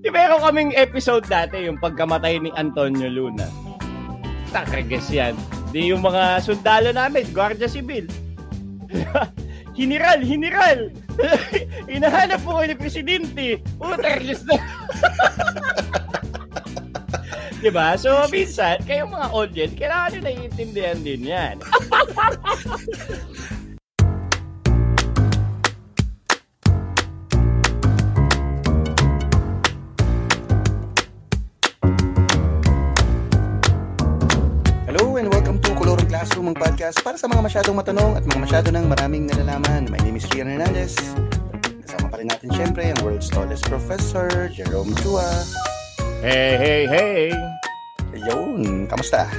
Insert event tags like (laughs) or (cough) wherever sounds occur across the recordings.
Di meron kaming episode dati, yung pagkamatay ni Antonio Luna. Takagas yan. Di yung mga sundalo namin, Guardia Civil. (laughs) hiniral, hiniral! (laughs) Hinahanap po kayo ni Presidente. Utarlis na. (laughs) diba? So, minsan, kayong mga audience, kailangan nyo naiintindihan din yan. Colorong Classroom, ang podcast para sa mga masyadong matanong at mga masyado ng maraming nalalaman. My name is Rian Hernandez. Kasama pa rin natin syempre ang world's tallest professor, Jerome Chua. Hey, hey, hey! Ayun, kamusta?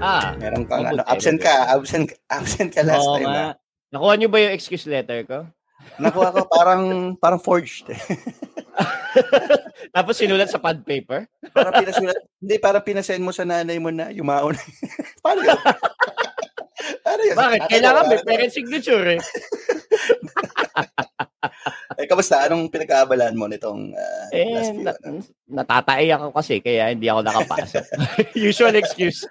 Ah, Meron kang ano, absent ka, absent, absent ka last oo time. nga. ah. Nakuha nyo ba yung excuse letter ko? Nakuha ko parang parang forged. (laughs) Tapos sinulat sa pad paper? parang pinasulat, hindi parang pinasend mo sa nanay mo na yumaon. (laughs) Paano Paano yun? Bakit? Nakakatawa. Kailangan may parent signature eh. (laughs) Eh, kamusta? Anong pinagkaabalaan mo nitong uh, Eh, last few, na- ano? natatay ako kasi kaya hindi ako nakapasok. (laughs) Usual excuse.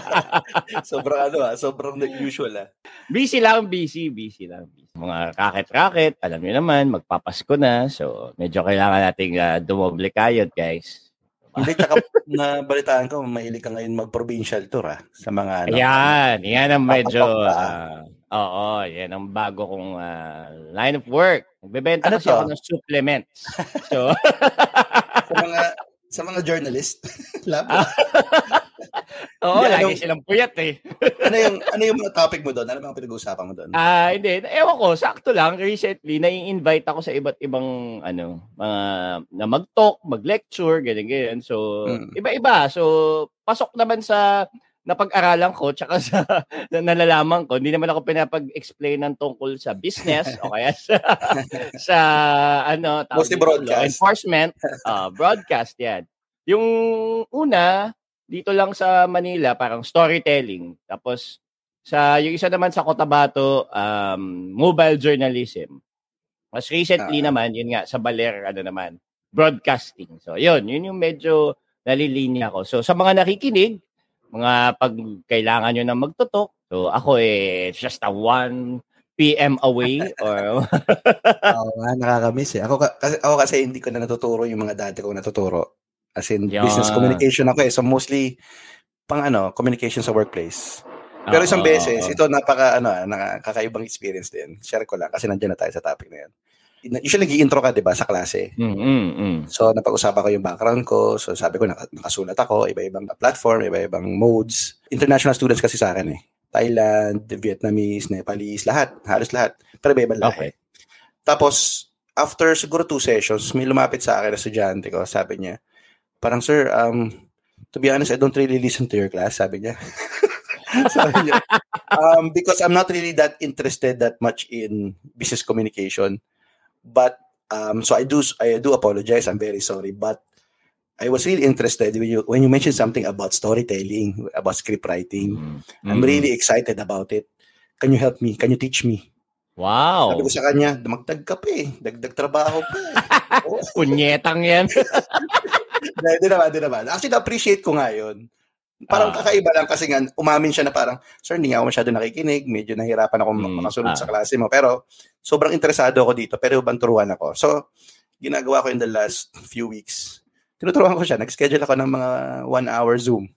(laughs) sobrang ano ah, sobrang usual ah. busy lang, busy, busy lang. Busy. Mga racket-racket, alam niyo naman, magpapasko na. So, medyo kailangan nating uh, dumoble kayod, guys. Hindi, tsaka na balitaan ko, mahilig ka ngayon mag-provincial tour ah, sa mga ano. Ayan, yan ang medyo... Ah, Oo, yan ang bago kong ah, line of work. Nagbebenta Ano kasi to? ako ng supplements. (laughs) So, sa mga sa mga journalist. (laughs) Lab. (laughs) Oo, lagi anong- silang puyat eh. (laughs) ano yung ano yung mga topic mo doon? Ano mga pinag-uusapan mo doon? Ah, hindi. Ewan ko, sakto lang. Recently, nai-invite ako sa iba't ibang, ano, mga, na mag-talk, mag-lecture, ganyan, ganyan. So, Mm. iba-iba. So, pasok naman sa napag-aralan ko, tsaka sa (laughs) na nalalaman ko, hindi naman ako pinapag-explain ng tungkol sa business o kaya sa, sa ano, tawag Mostly dito, law broadcast. enforcement, ah, broadcast yan. Yung una, dito lang sa Manila, parang storytelling. Tapos, sa yung isa naman sa Cotabato, um, mobile journalism. Mas recently Ah. naman, yun nga, sa Baler, ano naman, broadcasting. So, yun, yun yung medyo nalilinya ko. So, sa mga nakikinig, mga pag kailangan nyo na magtutok, so ako eh, just a 1 p.m. away or (laughs) Oo nga, nakakamiss eh. Ako, ka- kasi, ako kasi hindi ko na natuturo yung mga dati kong natuturo. As in, Yan. business communication ako eh. So mostly, pang ano, communication sa workplace. Pero isang Oo, beses, oo. ito napaka, ano, ah, nakakaibang experience din. Share ko lang kasi nandiyan na tayo sa topic na yan. Usually, nag-intro ka, di ba, sa klase. Mm, mm, mm. So, napag-usapan ko yung background ko. So, sabi ko, naka- nakasulat ako, iba-ibang platform, iba-ibang modes. International students kasi sa akin eh. Thailand, Vietnamese, Nepalese, lahat. Halos lahat. Pero iba-ibang lahi. Okay. Tapos, after siguro two sessions, may lumapit sa akin na estudyante ko. Sabi niya, parang, sir, um, to be honest, I don't really listen to your class, sabi niya. (laughs) sabi niya, um, because I'm not really that interested that much in business communication. But, um, so I do, I do apologize. I'm very sorry. But, I was really interested when you, when you mentioned something about storytelling, about script writing. Mm, I'm really excited about it. Can you help me? Can you teach me? Wow. Sabi ko sa kanya, magdag ka pa eh. Dagdag trabaho pa eh. (laughs) Punyetang yan. (laughs) Hindi naman, hindi naman. Actually, na-appreciate ko nga yun. Parang Ah. kakaiba lang kasi nga, umamin siya na parang, Sir, hindi nga ako masyado nakikinig. Medyo nahirapan ako Mm, makasunod ah. sa klase mo. Pero, sobrang interesado ako dito. Pero ibang turuan ako. So, ginagawa ko in the last few weeks. Tinuturuan ko siya. Nag-schedule ako ng mga one-hour Zoom.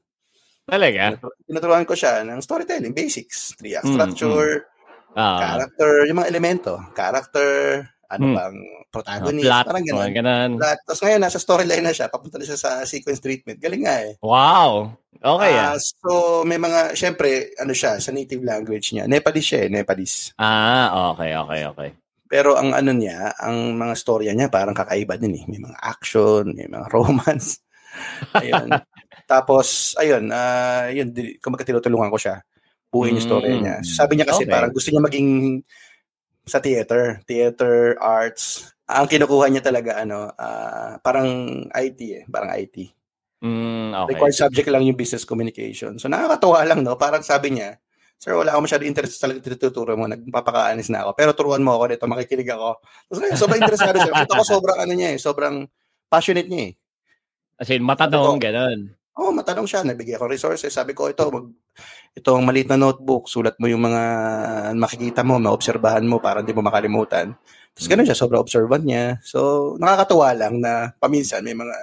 Talaga? Tinuturuan ko siya ng storytelling, basics. Three-act Mm, structure, Ah, character, yung mga elemento. Character, ano Hmm. bang ah, protagonist, plot, parang ganun. mga ganun. Lahat. Tapos ngayon, nasa storyline na siya. Papunta na siya sa sequence treatment. Galing nga eh. Wow. Okay Ah, ah. so, may mga, syempre, ano siya, sa native language niya. Nepalese siya eh, Nepalese. Ah, okay, okay, okay. Pero ang ano niya, ang mga storya niya parang kakaiba din eh. May mga action, may mga (laughs) romance. Ayun. Tapos, ayun, ah yun, kumbaga tinutulungan ko siya. Buuin yung storya Mm. niya. So, sabi niya kasi Okay. parang gusto niya maging sa theater, theater, arts. Ang kinukuha niya talaga, ano, ah, parang IT eh, parang IT. Mm, okay. Required subject lang yung business communication. So nakakatawa lang, no? Parang sabi niya, Sir, wala ako masyado interest sa tinuturo mo. Nagpapakaanis na ako. Pero turuan mo ako nito, makikinig ako. Tapos ngayon, sobrang interesado siya. Kita ko sobrang ano niya eh, sobrang passionate niya eh. As in, matanong, Sabi ganun. Oo, oh, matanong siya. Nabigay ko resources. Sabi ko, ito, mag, ito ang maliit na notebook. Sulat mo yung mga makikita mo, maobserbahan mo para hindi mo makalimutan. Tapos ganun siya, sobrang observant niya. So, nakakatuwa lang na paminsan may mga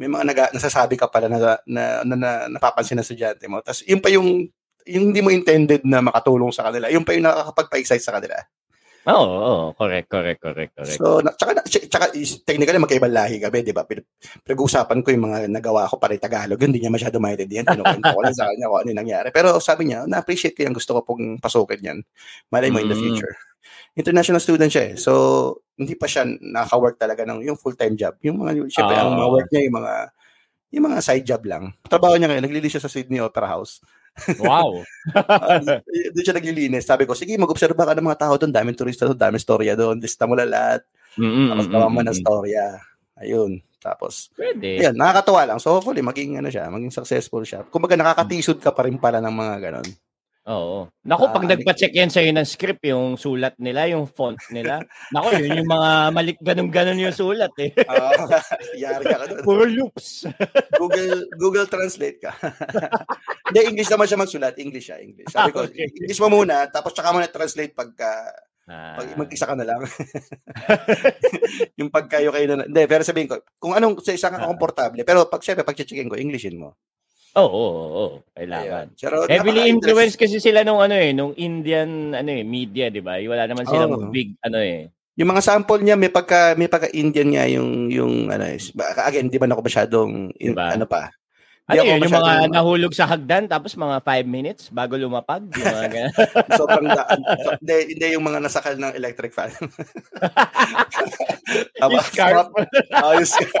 may mga naga, nasasabi ka pala na, na, na, na napapansin na estudyante mo. Tapos yun pa yung yung hindi mo intended na makatulong sa kanila. Yung pa yung nakakapagpa-excite sa kanila. Oo, oh, oh, correct, correct, correct, correct. So, na, tsaka, tsaka technically, magkaibang lahi kami, di ba? Pinag-uusapan ko yung mga nagawa ko para Tagalog. Hindi niya masyado maintindihan. Tinukwento ko lang sa kanya kung ano yung nangyari. Pero sabi niya, na-appreciate ko yan. Gusto ko pong pasukin yan. Malay mo in the Mm. future. International student siya eh. So, hindi pa siya nakaka-work talaga ng yung full-time job. Yung mga, syempre, Ah. ang mga work niya, yung mga, yung mga side job lang. Trabaho niya ngayon, naglilinis siya sa Sydney Opera House. Wow. Uh, (laughs) doon siya naglilinis. Sabi ko, sige, mag-obserba ka ng mga tao doon. Daming turista doon, daming storya doon. Lista mo lahat. Mm-mm, Tapos gawa mo ng storya. Ayun. Tapos, Pwede. Ayan, nakakatuwa lang. So hopefully maging ano siya, maging successful siya. Kumbaga nakakatisod ka pa rin pala ng mga ganon. Oo. Naku, pag Ah, nagpa-check yan sa'yo ng script, yung sulat nila, yung font nila. (laughs) Naku, yun yung mga malik ganun-ganun yung sulat eh. (laughs) Ah, yari ka ka doon. Puro loops. (laughs) Google Google Translate ka. Hindi, English naman siya magsulat. English siya, English. Sabi ko, Ah, okay. English mo muna, tapos tsaka mo na-translate pagka, Ah, pag mag-isa ka na lang. yung pagkayo kayo na, hindi, pero sabihin ko, kung anong, sa isa ka Ah. komportable, pero pag syempre, pag checkin ko, Englishin mo. Oo, oo, oo. Kailangan. Ayun. Pero, Heavily influenced kasi sila nung ano eh, nung Indian ano eh, media, 'di ba? Wala naman silang Oo. big ano eh. Yung mga sample niya may pagka may pagka Indian nga yung yung ano is again di ba ako masyadong in- Diba? ano pa. Ano yun, yung mga masyadong- nahulog sa hagdan tapos mga 5 minutes bago lumapag, yung mga (laughs) ganun. sobrang daan. So, hindi, hindi yung mga nasakal ng electric fan. yung scarf. Oh, yung scarf.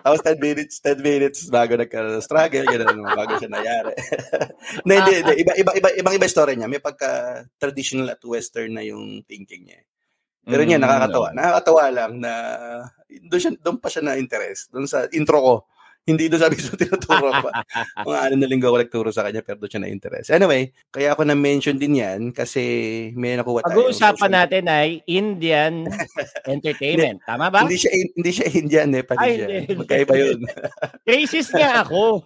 Tapos 10 minutes, 10 minutes bago nagkaroon ng struggle, ganun, bago siya nangyari. (laughs) hindi, hindi, hindi. Iba, iba, iba, ibang iba story niya. May pagka traditional at western na yung thinking niya. Pero niya, Mm, nakakatawa. Nakakatawa lang na doon, siya, doon pa siya na interest. Doon sa intro ko. Hindi doon sa mismo tinuturo ko. (laughs) Mga ano na linggo ako nagturo sa kanya pero doon siya na interest. Anyway, kaya ako na-mention din yan kasi may nakuha tayo. Pag-uusapan natin ay Indian (laughs) entertainment. Tama ba? Hindi siya hindi siya Indian, Nepalese Ay, siya. hindi. Magkaiba yun. (laughs) Racist nga ako.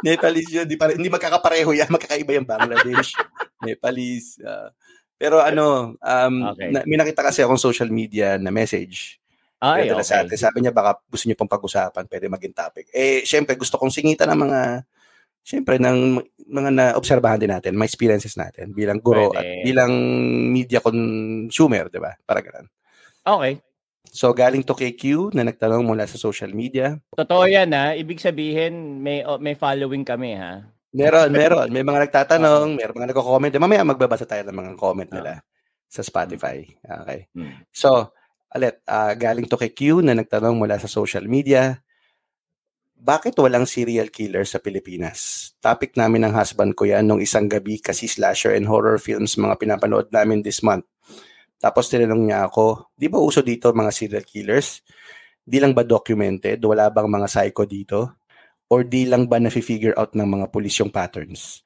Nepalese yun. Di, pare, hindi magkakapareho yan. Magkakaiba yung Bangladesh, Nepalese. ah. pero ano, um, Okay. na, may nakita kasi akong social media na message. Ay, Pinadala sa okay. atin. Sabi niya, baka gusto niyo pang pag-usapan, pwede maging topic. Eh, syempre, gusto kong singitan ng mga, syempre, ng mga na-obserbahan din natin, mga experiences natin bilang guro Pwede. at bilang media consumer, di ba? Para ganun. Okay. So, galing to kay Q na nagtanong mula sa social media. Totoo yan ha. Ibig sabihin, may oh, may following kami ha. Meron, meron. May mga nagtatanong, (laughs) meron mga nagko-comment. Mamaya magbabasa tayo ng mga comment nila sa Spotify. Okay. Hmm. So, alit, ah, galing to kay Q na nagtanong mula sa social media, bakit walang serial killer sa Pilipinas? Topic namin ng husband ko yan nung isang gabi kasi slasher and horror films mga pinapanood namin this month. Tapos tinanong niya ako, di ba uso dito mga serial killers? Di lang ba documented? Wala bang mga psycho dito? Or di lang ba nafi-figure out ng mga pulis yung patterns?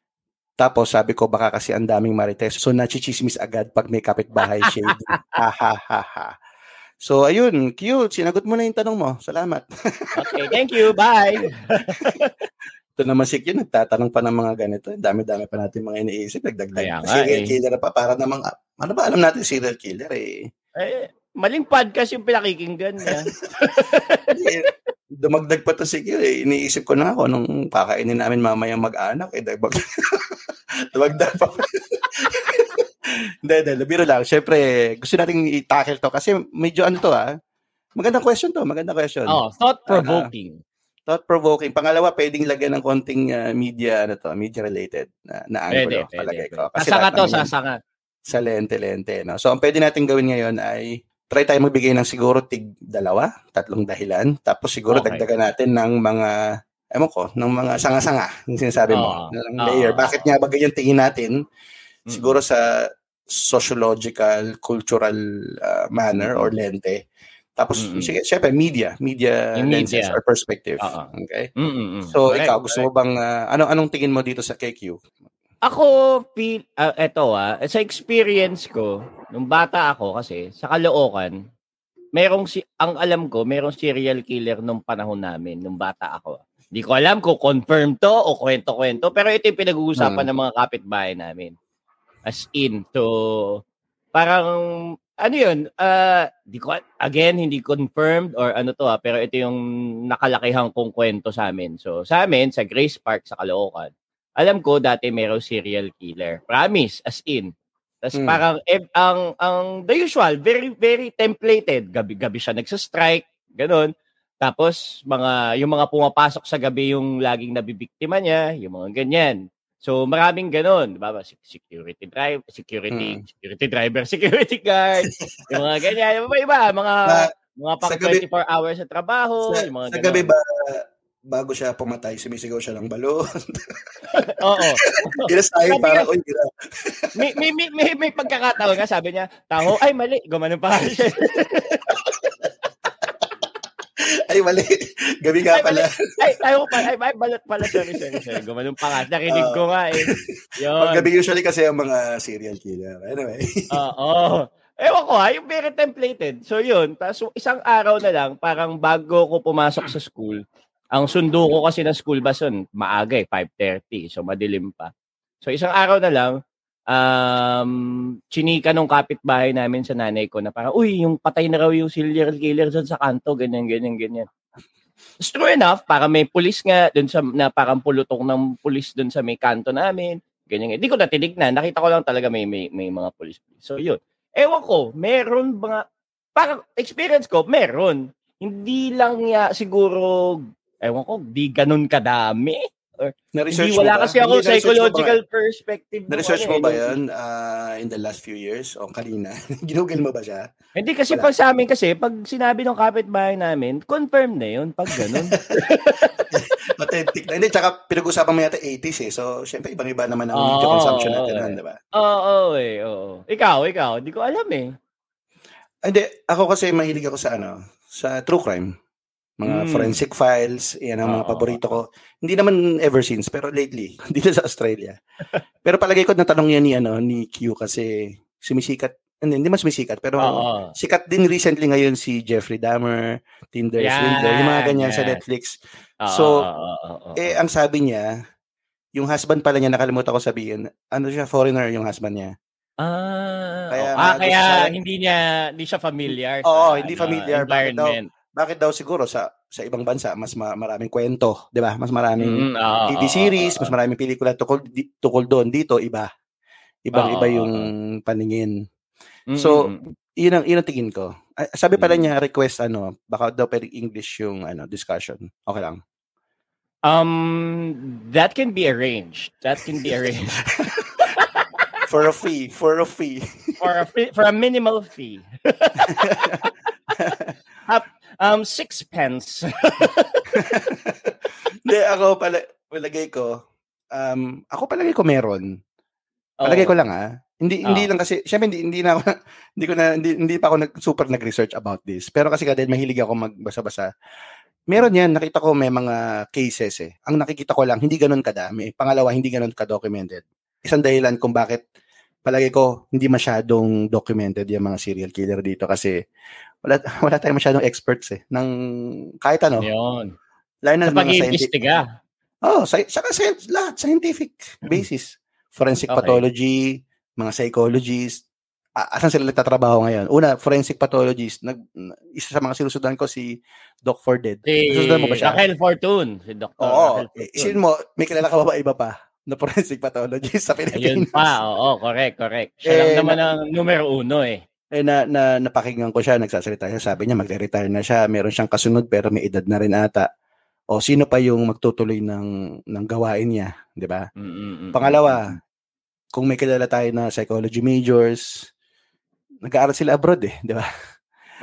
Tapos sabi ko baka kasi ang daming marites. So nachichismis agad pag may kapitbahay shade. (laughs) ha ha ha ha. So ayun, cute. Sinagot mo na yung tanong mo. Salamat. (laughs) Okay, thank you. Bye. (laughs) Ito naman si Q, nagtatanong pa ng mga ganito. Dami-dami pa natin mga iniisip. Nagdagdag. Kaya nga, serial eh. killer pa. Para namang, ano ba alam natin serial killer eh. Eh, maling podcast yung pinakikinggan niya. (laughs) Eh, Dumagdag pa to si Q eh. Iniisip ko na ako nung kakainin namin mamayang mag-anak. Eh, dagdag, dumagdag pa. Hindi, hindi. Biro lang. Siyempre, gusto nating i-tackle to kasi medyo ano to ah. Magandang question to. Magandang question. Oh, thought-provoking. Thought-provoking. Pangalawa, pwedeng lagyan ng konting ah, media, ano to, media-related na, na Pwede, angulo. pwede. palagay pwede. ko. Kasi Sasanga lahat to, naman yan sasanga. Sa lente-lente. No? So, ang pwede natin gawin ngayon ay try tayo magbigay ng siguro tig dalawa, tatlong dahilan. Tapos siguro Okay. dagdagan natin ng mga, ewan ko, ng mga sanga-sanga, yung sinasabi mo, Oo. ng layer. Bakit nga ba ganyan tingin natin? Mm. Siguro sa sociological, cultural uh, manner or lente. Tapos, Mm-mm. sige, syempre, media. Media Yung lenses media. or perspective. Oo. Okay? Mm-mm. So, Correct, ikaw, gusto mo bang, uh, ano, anong tingin mo dito sa KQ? Ako, feel, ah, eto ah, sa experience ko, nung bata ako kasi, sa Caloocan, merong si ang alam ko, merong serial killer nung panahon namin, nung bata ako. Hindi ko alam kung confirm to o kwento-kwento, pero ito yung pinag-uusapan Hmm. ng mga kapitbahay namin. As in, to parang ano yun, ah, di ko, again, hindi confirmed or ano to ha, pero ito yung nakalakihang kong kwento sa amin. So, sa amin, sa Grace Park, sa Caloocan, alam ko dati merong serial killer. Promise, as in. Tapos Hmm. parang, eh, ang, ang, the usual, very, very templated. Gabi-gabi siya nagsa-strike, ganun. Tapos, mga, yung mga pumapasok sa gabi yung laging nabibiktima niya, yung mga ganyan. So, maraming ganun, di ba? Se- Security drive, security, Mm. security driver, (laughs) security guard, yung mga ganyan. Yung iba, iba, mga, Na- mga pang gabi- 24 hours sa trabaho, sa, yung mga sa ganun. gabi ba, bago siya pumatay, sumisigaw siya ng balon. (laughs) Oo. (laughs) Ginas tayo Sabi para, uy, gira. may, may, may, may, may pagkakataon nga, sabi niya, taho, ay mali, gumanon pa siya. Ay, mali. (laughs) Gabi nga Ay, pala. ay, tayo pa, ay, ay, balot pala, sorry, sorry, sorry, gumanon pa nga. Narinig ko nga eh. Yun. (laughs) Pag gabi usually kasi ang mga serial killer. Anyway. (laughs) Oo. Ewan ko ha, yung very templated. So yun, tapos isang araw na lang, parang bago ko pumasok sa school, ang sundo ko kasi na school bus yun, maaga eh, 5.30. So madilim pa. So isang araw na lang, um, chinika nung kapitbahay namin sa nanay ko na parang, uy, yung patay na raw yung serial killer dyan sa kanto, ganyan, ganyan, ganyan. Tapos true enough, para may pulis nga dun sa, na parang pulutong ng pulis dun sa may kanto namin, ganyan. Hindi ko na tinignan, nakita ko lang talaga may, may, may mga pulis. So yun. Ewan ko, meron mga, parang experience ko, meron. Hindi lang ya, siguro, ewan ko, di ganun kadami. Na-research Hindi, wala kasi ako psychological ba? perspective. Na-research mo ba yan ah, in the last few years? O kanina? (laughs) Ginugel mo ba siya? Hindi kasi Wala. pag sa amin kasi, pag sinabi ng kapitbahay namin, confirm na yun, pag ganun. (laughs) Authentic na. Hindi, tsaka pinag-usapan mo yata 80s eh. So, syempre, ibang-iba naman ang Oo, media consumption oo, natin, eh. nun, di ba? Oo, eh, oo. Ikaw, ikaw, hindi ko alam eh. Hindi, ako kasi mahilig ako sa ano, sa true crime. Mga Mm. forensic files, yan ang mga Oo. paborito ko. Hindi naman ever since, pero lately, (laughs) dito sa Australia. pero palagay ko natanong yan ni, ano, ni Q kasi sumisikat, hindi, hindi mas sumisikat, pero Oo. sikat din recently ngayon si Jeffrey Dahmer, Tinder Yan, Swindler, yung mga ganyan sa yan. Netflix. Oo, So, oo. Eh, ang sabi niya, yung husband pala niya, nakalimutan ko sabihin, ano siya, foreigner yung husband niya. Ah, Kaya oh, ah, kaya siya- hindi niya hindi siya familiar Oo, sa hindi ano, familiar. Bakit daw? Bakit daw siguro sa sa ibang bansa mas ma- maraming kwento, 'di ba? Mas maraming Mm, oo, TV oo, series, mas maraming pelikula tukol di, tukol doon dito iba. Ibang Oo, iba yung paningin. Mm, So. Yun ang yun ang tingin ko. Ah, Sabi pala Mm. niya request ano, baka daw pwede English yung ano discussion. Okay lang. um that can be arranged. That can be arranged (laughs) For a fee, for a fee. for a fee- for a minimal fee. (laughs) Um six pence. (laughs) Hindi, ako pala, palagay ko, um, ako palagay ko meron. Palagay ko lang ah. Hindi hindi Oo. lang kasi syempre hindi hindi na ako (laughs) hindi ko na hindi, hindi pa ako nag super nag-research about this. Pero kasi dahil mahilig ako magbasa-basa. Meron 'yan, nakita ko may mga cases eh. Ang nakikita ko lang hindi ganoon kadami. Pangalawa, hindi ganoon ka-documented. Isang dahilan kung bakit palagay ko hindi masyadong documented yung mga serial killer dito kasi wala (laughs) wala tayong masyadong experts eh ng kahit ano. Yun. Lalo na Sa mga scientific. pag-iimbestiga. Oh, sci- saka science, lahat scientific basis. Forensic Okay. pathology, mga psychologists, asan sila nagtatrabaho ngayon? Una, forensic pathologist, nag, isa sa mga sinusundan ko si Doc Forded. Si Sinusundan mo ba siya? Raquel Fortune. Si Dr. Oo. Raquel Eh. Isin mo, may kilala ka ba ba iba pa na forensic pathologist sa Ayun Pilipinas? pa, oo, correct, correct. Siya Eh, lang naman ang numero uno eh. Eh, na, na, napakinggan ko siya, nagsasalita siya, sabi niya, magre-retire na siya, meron siyang kasunod pero may edad na rin ata. O sino pa yung magtutuloy ng, ng gawain niya, di ba? Mm, mm, mm, Pangalawa, kung may kilala tayo na psychology majors, nag-aaral sila abroad eh, di ba?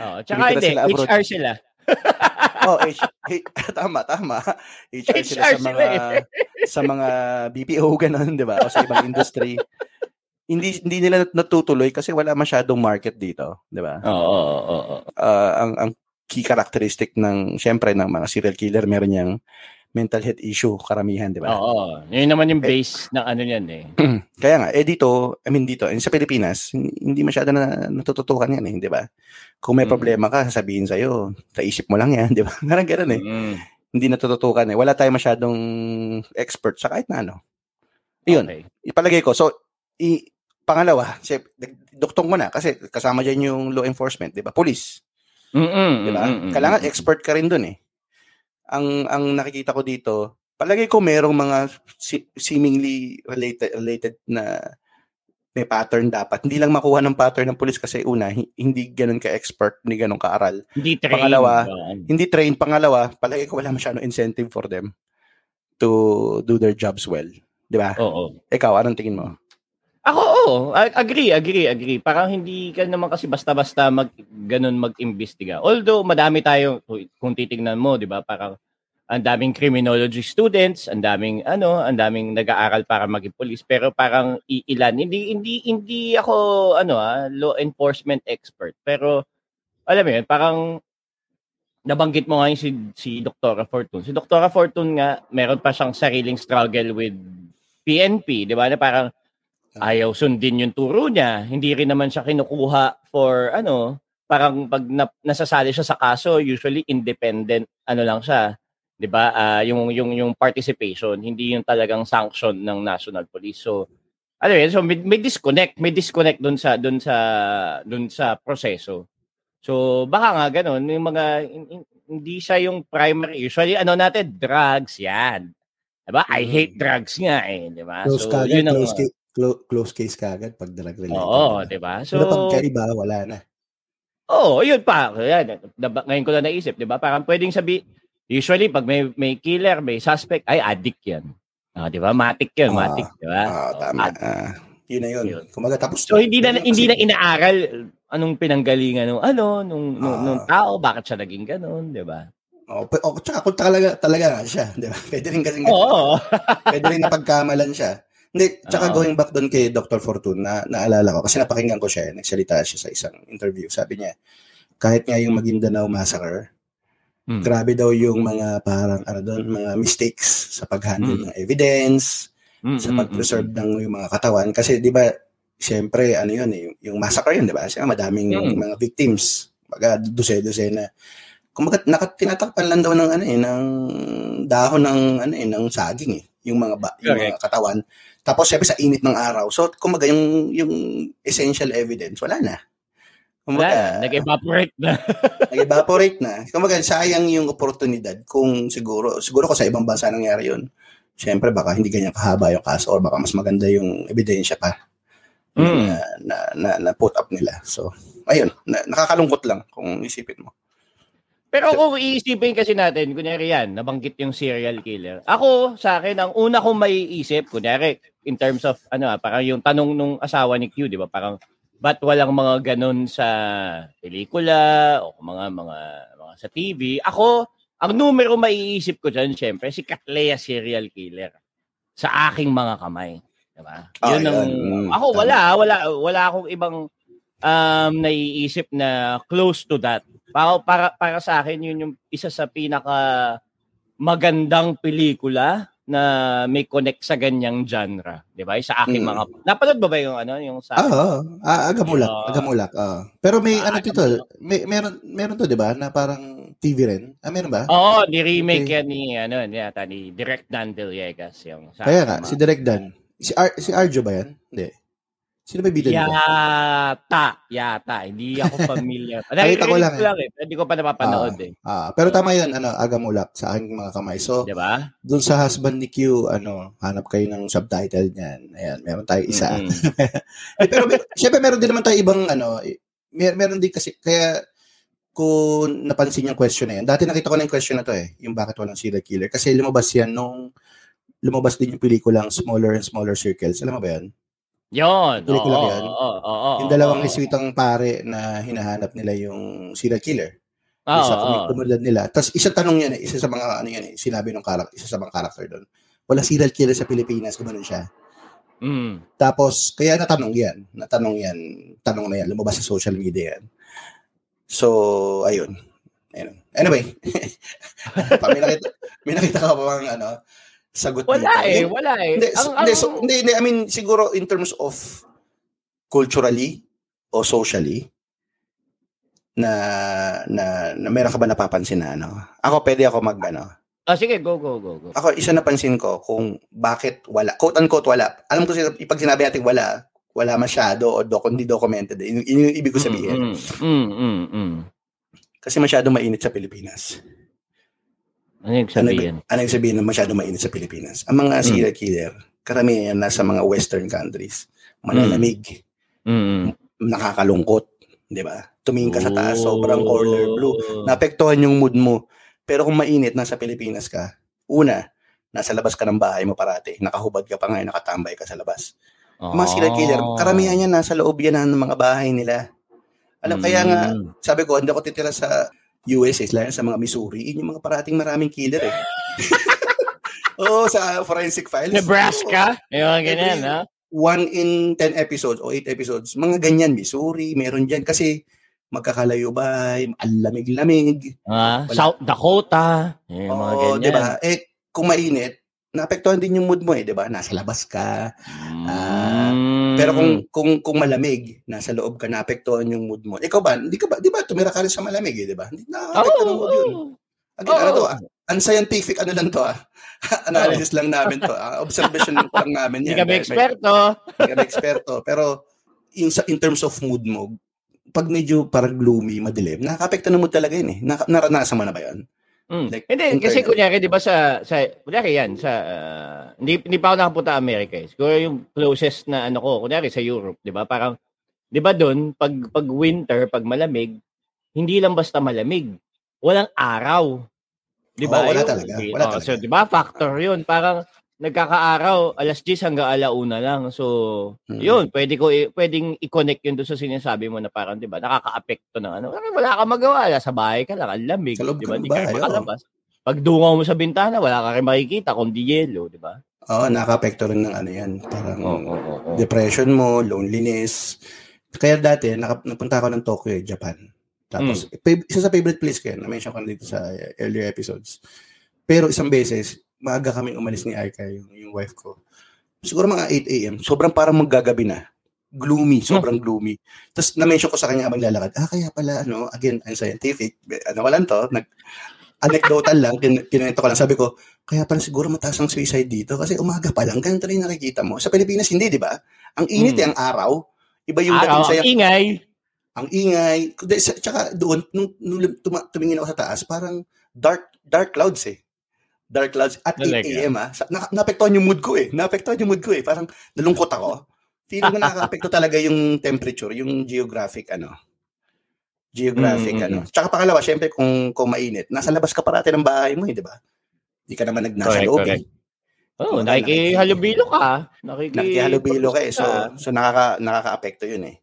Oo, tsaka hindi, sila abroad. HR sila. (laughs) Oh, H, H- (laughs) tama, tama. HR sila HR sa sila mga eh. sa mga BPO ganun, 'di ba? O sa ibang industry. (laughs) hindi hindi nila natutuloy kasi wala masyadong market dito, 'di ba? Oo, oo, oo. Ah, ang ang key characteristic ng syempre ng mga serial killer meron yang mental health issue, karamihan, di ba? Oo. Yun naman yung base ng ano yan eh. (clears throat) Kaya nga, eh dito, I mean dito, sa Pilipinas, hindi masyado na natututukan yan eh, di ba? Kung may Mm. problema ka, sasabihin sa'yo, taisip mo lang yan, (laughs) di ba? Parang ganun eh. Mm. Hindi natututukan eh. Wala tayong masyadong expert sa kahit na ano. Yun, Okay. ipalagay ko. So, i, pangalawa, si, duktong mo na kasi kasama dyan yung law enforcement, di ba? Police, Mm-mm, di ba? mm-mm, Kailangan mm-mm. expert ka rin dun eh. Ang ang nakikita ko dito, palagay ko merong mga si- seemingly related related na may pattern dapat. Hindi lang makuha ng pattern ng police kasi una, hi- hindi ganun ka-expert, hindi ganun ka-aral. Hindi trained. Pangalawa, Oo. Hindi trained. Pangalawa, palagay ko wala masyadong incentive for them to do their jobs well. Di ba? Oo. Ikaw, anong tingin mo? Ako, oo. Agree, agree, agree. Parang hindi ka naman kasi basta-basta mag, ganun mag-imbestiga. Although, madami tayo, kung titingnan mo, di ba, parang ang daming criminology students, ang daming, ano, ang daming nag-aaral para maging police, pero parang iilan. Hindi, hindi, hindi ako, ano, ah, law enforcement expert. Pero, alam mo yun, parang nabanggit mo nga yung si, si Dr. Fortune. Si Dr. Fortune nga, meron pa siyang sariling struggle with PNP, di ba? Na parang ayaw sundin yung turo niya. Hindi rin naman siya kinukuha for ano, parang pag na, nasasali siya sa kaso, usually independent ano lang siya, 'di ba? Ah, yung yung yung participation, hindi yung talagang sanction ng National Police. So ano yun, so may, may disconnect, may disconnect doon sa doon sa doon sa proseso. So baka nga ganun, yung mga hin- hin- hindi siya yung primary. Usually ano natin, drugs 'yan. 'Di ba? I Mm. hate drugs nga eh, 'di ba? So kagad, yun ang close, case, close, close case kagad pag drug related. Oo, diba? 'di ba? So, So pag kaiba, wala na. Oo, yun pa. Yan, ngayon ko lang naisip, 'di ba? Parang pwedeng sabi usually pag may may killer, may suspect, ay addict 'yan. Ah, 'di ba? Matic 'yan, Ah, matic, 'di ba? Ah, Oo, tama. Ah, Yun na yun. Yun. Kumaga tapos So hindi na Kasi- hindi na inaaral anong pinanggalingan ng ano nung nung, Ah. nung tao, bakit siya naging ganoon, 'di ba? Oh, pe- oh, tsaka kung talaga, talaga siya, di ba? (laughs) Pwede rin kasi, Oo. (laughs) pwede rin napagkamalan siya. Hindi, tsaka Oo. going back doon kay Dr. Fortune, na naalala ko, kasi napakinggan ko siya, nagsalita siya sa isang interview. Sabi niya, kahit nga yung Maguindanao Massacre, Hmm. grabe daw yung mga parang, ano doon, mga mistakes sa pag-handle Hmm. ng evidence, Mm, sa mm, pag-preserve ng yung mga katawan. Kasi di ba, siyempre, ano yun, eh, yung massacre yun, di ba? Kasi madaming Mm. mga victims. Baga, dose-dose na. Kumbaga, nakat tinatakpan lang daw ng ano eh, ng dahon ng ano eh, ng saging eh, yung mga ba, yung mga katawan. Tapos syempre sa init ng araw. So, kumbaga yung yung essential evidence wala na. Wala Kumbaga, na, nag-evaporate na. (laughs) nag-evaporate na. Kumbaga, sayang yung oportunidad kung siguro, siguro kung sa ibang bansa nangyari yun, syempre baka hindi ganyan kahaba yung kaso or baka mas maganda yung ebidensya pa Mm. na, na, na, na put up nila. So, ayun, na, nakakalungkot lang kung isipin mo. Pero kung iisipin kasi natin, kunyari yan, nabanggit yung serial killer. Ako, sa akin, ang una kong maiisip, kunyari, in terms of, ano, ah, parang yung tanong nung asawa ni Q, di ba? Parang, ba't walang mga ganun sa pelikula o mga, mga, mga sa TV? Ako, ang numero maiisip ko dyan, syempre, si Katlea serial killer sa aking mga kamay. Di ba? Ah, Yun ang, yun. Mm, ako, wala, wala, wala akong ibang um, naiisip na close to that. Para, para, para sa akin, yun yung isa sa pinaka magandang pelikula na may connect sa ganyang genre. Di ba? Sa aking Mm. mga... Napanood ba ba yung ano? Yung sa Ah, oo. Ah, agamulak, Yeah. agamulak. Ah. Pero may Ah, ano dito, may meron meron to 'di ba na parang TV rin. Ah, meron ba? Oo, ni-remake Okay. yan ni, ano, ni, yata, ni Direct Dan Villegas. Yung sa Kaya nga, mga- si Direk Dan. Si Ar- si Arjo ba 'yan? Hindi. Sino ba bida nito? Yata, yata. Hindi ako familiar. (laughs) Nakita ko lang Naririnig lang eh. Hindi ko pa napapanood eh. Ah, pero tama 'yun, ano, agamulak sa aking mga kamay. So, Di ba? doon sa husband ni Q, ano, hanap kayo ng subtitle niyan. Ayan, meron tayo isa. Mm-mm. (laughs) Eh, pero mer- syempre meron din naman tayo ibang ano, eh, mer- meron din kasi kaya kung napansin yung question na yan. Dati nakita ko na yung question na to eh, yung bakit walang serial killer. Kasi lumabas yan nung lumabas din yung pelikulang Smaller and Smaller Circles. Alam mo ba yan? Yun. Pelikula oo, ba yan? oo, oo, yung dalawang oo. niswitang pare na hinahanap nila yung serial killer. Oo, Yung sa oo. comi- komunidad nila. Tapos isang tanong yan eh, isa sa mga ano yan eh, sinabi ng karakter, isa sa mga karakter doon. Wala serial killer sa Pilipinas, gumanon siya. Mm. Tapos, kaya natanong yan. Natanong yan. Tanong na yan. Lumabas sa social media yan. So, ayun. ayun. Anyway. pag, (laughs) may nakita, May nakita ka pa bang ano, sagot Wala dito? eh, wala eh. Hindi, Ang, hindi, ang- so, hindi, hindi, I mean, siguro in terms of culturally o socially, na, na, na meron ka ba napapansin na ano? Ako, pwede ako mag, ano, Ah, sige, go, go, go, go. ako, isa napansin ko kung bakit wala, quote unquote wala. Alam ko, pag sinabi natin wala, wala masyado o doc, hindi documented. Yun, yun yung ibig ko sabihin. Mm, mm, mm, mm. Kasi masyado mainit sa Pilipinas. Ano yung sabihin? ano yung sabihin na masyado mainit sa Pilipinas? Ang mga Mm. serial killer, karamihan nasa mga western countries. Malalamig, Mm, mm. nakakalungkot, di ba? Tumingin ka sa taas, sobrang Oh. color blue. Naapektuhan yung mood mo. Pero kung mainit, nasa Pilipinas ka, una, nasa labas ka ng bahay mo parati. Nakahubad ka pa nga, nakatambay ka sa labas. Yung mga serial killer, Ah. karamihan yan nasa loob yan ng mga bahay nila. Alam, kaya nga, Mm. sabi ko, hindi ako titira sa USA, lalo sa mga Missouri, yun yung mga parating maraming killer eh. (laughs) Oo, sa forensic files. Nebraska? Yung mga ganyan, ha? one in 10 episodes o 8 episodes, mga ganyan, Missouri, meron dyan. Kasi magkakalayo ba, ang lamig-lamig. Ah, Wala. South Dakota. Yung mga Oo, ganyan. di ba? Eh, kung mainit, naapektuhan din yung mood mo eh, di ba? Nasa labas ka. Mm. Pero kung kung kung malamig, nasa loob ka, naapektuhan yung mood mo. Ikaw ba, hindi ka ba, di ba, tumira ka rin sa malamig eh, di ba? Hindi Oo, nakakapektuhan ng mood yun. Again, ano Oo. to, ah, unscientific, ano lang to ah. (laughs) Analysis lang namin to. ah. Observation (laughs) lang namin Hindi yan. kami May- may- eksperto. Hindi ka na eksperto. Pero in, sa, in terms of mood mo, pag medyo parang gloomy, madilim, nakaka-apekto ng mood talaga yun eh. Nak- naranasan mo na ba yun? Mm. Like, hindi, kasi kunyari, di ba sa, sa kunyari yan, sa, ah, hindi, hindi pa ako nakapunta Amerika eh. Siguro yung closest na ano ko, kunyari sa Europe, di ba? Parang, di ba doon, pag, pag winter, pag malamig, hindi lang basta malamig. Walang araw. Di ba? Oo, wala talaga. Wala oh, talaga. So, di ba? Factor yun. Parang, nagkakaaraw, alas 10 hanggang alauna lang. So, Mm. yun, pwede ko, pwedeng i-connect yun doon sa sinasabi mo na parang, di ba, nakaka-apekto ng ano. Wala kang magawa, sa bahay ka lang, ang lamig. Di ba? Di ka makalabas. Pag dungaw mo sa bintana, wala ka rin makikita kundi yelo, di ba? Oo, nakaka-apekto rin ng ano yan. Parang Oo, oo, oo. depression mo, loneliness. Kaya dati, napunta ako ng Tokyo, Japan. Tapos, Hmm. fav- isa sa favorite place ko yan, na-mention ko na dito sa earlier episodes. Pero isang beses, maaga kami umalis ni Aika, yung, yung wife ko. Siguro mga 8 a.m. Sobrang parang maggagabi na. Gloomy, sobrang gloomy. Tapos na-mention ko sa kanya habang lalakad, ah, kaya pala, ano, again, unscientific. Ano ko lang to, nag, anecdotal lang, kin- kinento ko lang. Sabi ko, kaya pala siguro mataas ang suicide dito kasi umaga pa lang, ganito rin nakikita mo. Sa Pilipinas, hindi, di ba? Ang init Hmm. eh, ang araw. Iba yung Araw, dating sa ang ingay. ang ingay. Tsaka doon, nung, nung tumingin ako sa taas, parang dark dark clouds eh. Dark clouds at 8 Talaga? a.m. ah. Na, naapektuhan yung mood ko eh. Naapektuhan yung mood ko eh. Parang nalungkot ako. Feeling ko (laughs) nakaka-apekto talaga yung temperature, yung geographic ano. Geographic Mm, mm, ano. Tsaka pangalawa, syempre kung, kung mainit, nasa labas ka parati ng bahay mo eh, di ba? Hindi ka naman nag nasa Correct, loob correct. eh. Oh, Kumbaga, nakikihalubilo ka. Nakiki Nakikihalubilo ka eh. So, so nakaka, nakaka-apekto yun eh.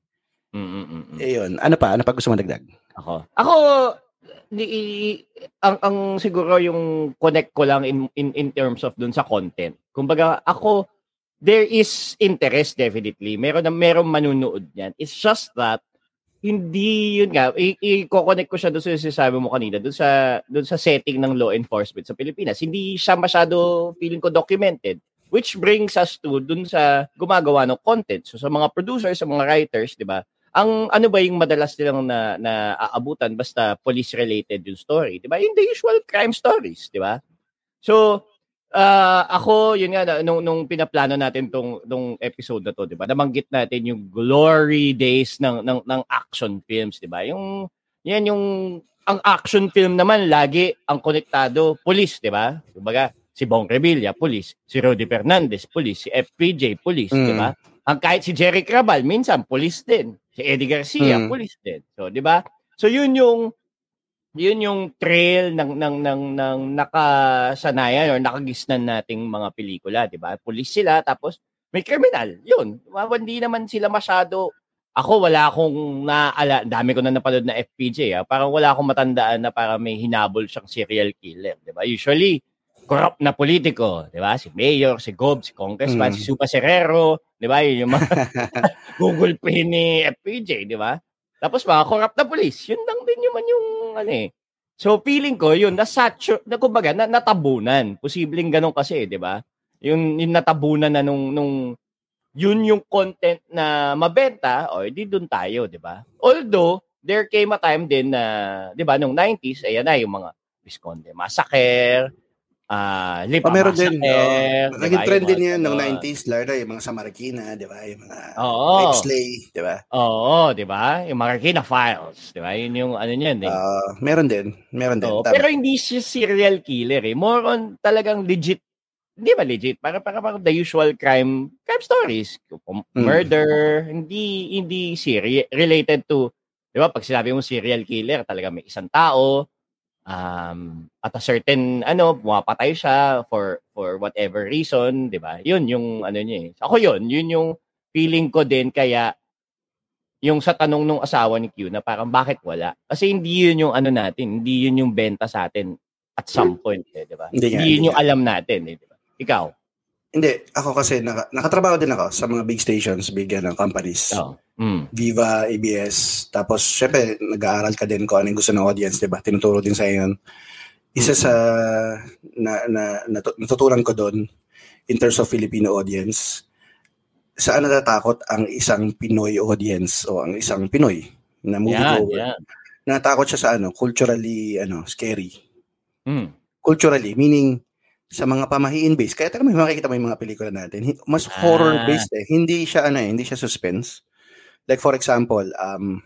Mm, mm, mm, mm. Eh yun. Ano pa? Ano pa gusto mo dagdag? Ako. Ako di ang ang siguro yung connect ko lang in in in terms of dun sa content. Kumbaga ako there is interest definitely. Meron meron manunood niyan. It's just that hindi yun nga i-connect ko siya doon sa sinasabi mo kanina doon sa doon sa setting ng law enforcement sa Pilipinas. Hindi siya masyado feeling ko documented which brings us to doon sa gumagawa ng content. So sa mga producers, sa mga writers, 'di ba? Ang ano ba yung madalas nilang na, na aabutan basta police related yung story, 'di ba? Yung the usual crime stories, 'di ba? So ah, ako yun nga nung nung pinaplano natin tong tong episode na to, 'di ba? Nabanggit natin yung glory days ng ng ng action films, 'di ba? Yung yan yung ang action film naman lagi ang konektado police, 'di ba? Kumbaga si Bong Revilla, police, si Rudy Fernandez, police, si FPJ, police, Mm. 'di ba? Ang kahit si Jerry Crabal, minsan police din. Si Eddie Garcia, Mm. police din. So, 'di ba? So, yun yung yun yung trail ng ng ng ng nakasanayan or nakagisnan nating mga pelikula, 'di ba? Police sila tapos may criminal. Yun. Hindi naman sila masyado ako wala akong naala, dami ko na napanood na FPJ, ah. parang wala akong matandaan na para may hinabol siyang serial killer, 'di ba? Usually corrupt na politiko, 'di ba? Si mayor, si gob, si congressman, Mm. si Supa Serrero, 'di ba? Yun yung mga (laughs) Google Pay ni FPJ, 'di ba? Tapos mga corrupt na police, yun lang din naman yung ano eh. So feeling ko yun nasatur na kumbaga na, natabunan. Posibleng ganun kasi, 'di ba? Yung, yung natabunan na nung nung yun yung content na mabenta, o edi doon tayo, 'di ba? Although there came a time din na, 'di ba, nung 90s, ayan na yung mga Visconde Massacre, ah, Lipa Oh, meron din. Oh, naging trend din yan ng ganon. 90s, lalo na yung mga sa Marikina, di ba? Yung mga. Rape Slay, di ba? Oo, 'di ba? Yung Marikina Files, 'di ba? Yun yung ano niyan, eh. Ah, meron din. Meron din. Tama. pero hindi siya serial killer eh. More on talagang legit. Hindi ba legit? Para para para the usual crime crime stories. Mm. Murder, hindi hindi seri related to 'di ba? Pag sinabi mo serial killer, talaga may isang tao um at a certain ano, pumapatay siya for for whatever reason, 'di ba? 'Yun yung ano niya eh. Ako 'yun, 'yun yung feeling ko din kaya yung sa tanong nung asawa ni Q na parang bakit wala? Kasi hindi yun yung ano natin, hindi yun yung benta sa atin at some point, eh, di ba? Hindi Hindi yun yung alam natin, eh, di ba? Ikaw? Hindi, ako kasi naka, nakatrabaho din ako sa mga big stations, big ano, companies. Oh. Mm. Viva, ABS. Tapos, syempre, nag-aaral ka din kung ano yung gusto ng audience, di ba? Tinuturo din sa yun. Isa sa na, na, natu- natutunan ko doon in terms of Filipino audience, saan natatakot ang isang Pinoy audience o ang isang Pinoy na Yan, moviegoer. yan. Natatakot siya sa ano, culturally ano, scary. Mm. Culturally, meaning sa mga pamahiin based. Kaya talaga may makikita mo yung mga pelikula natin. Mas Ah. horror based eh. Hindi siya ano eh, hindi siya suspense. Like for example, um